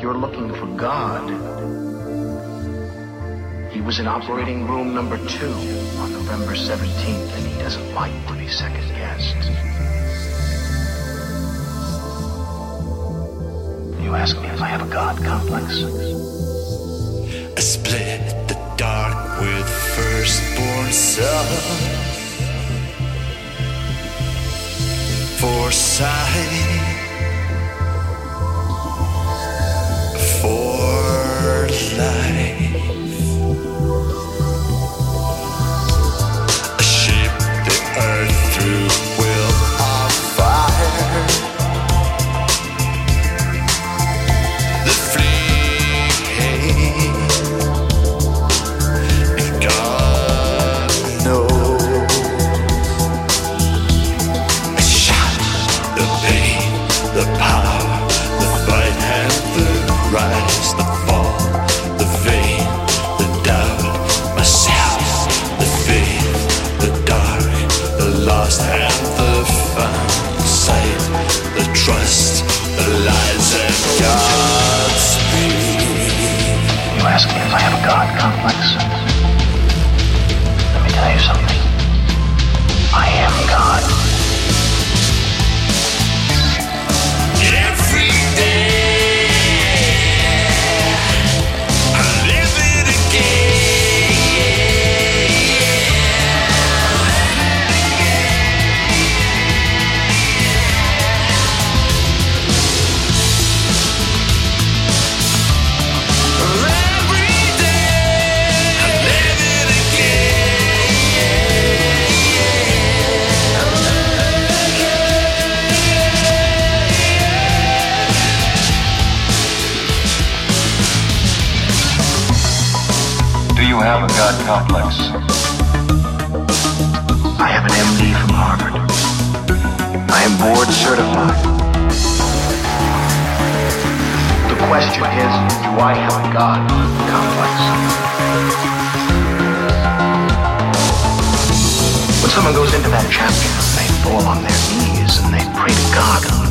You're looking for God, he was in operating room number two on November 17th, and he doesn't like to be second guessed. You ask me if I have a God complex. I split the dark with firstborn son. Foresight. For have a God complex? I have an MD from Harvard. I am board certified. The question is, do I have a God complex? When someone goes into that chapter, they fall on their knees and they pray to God.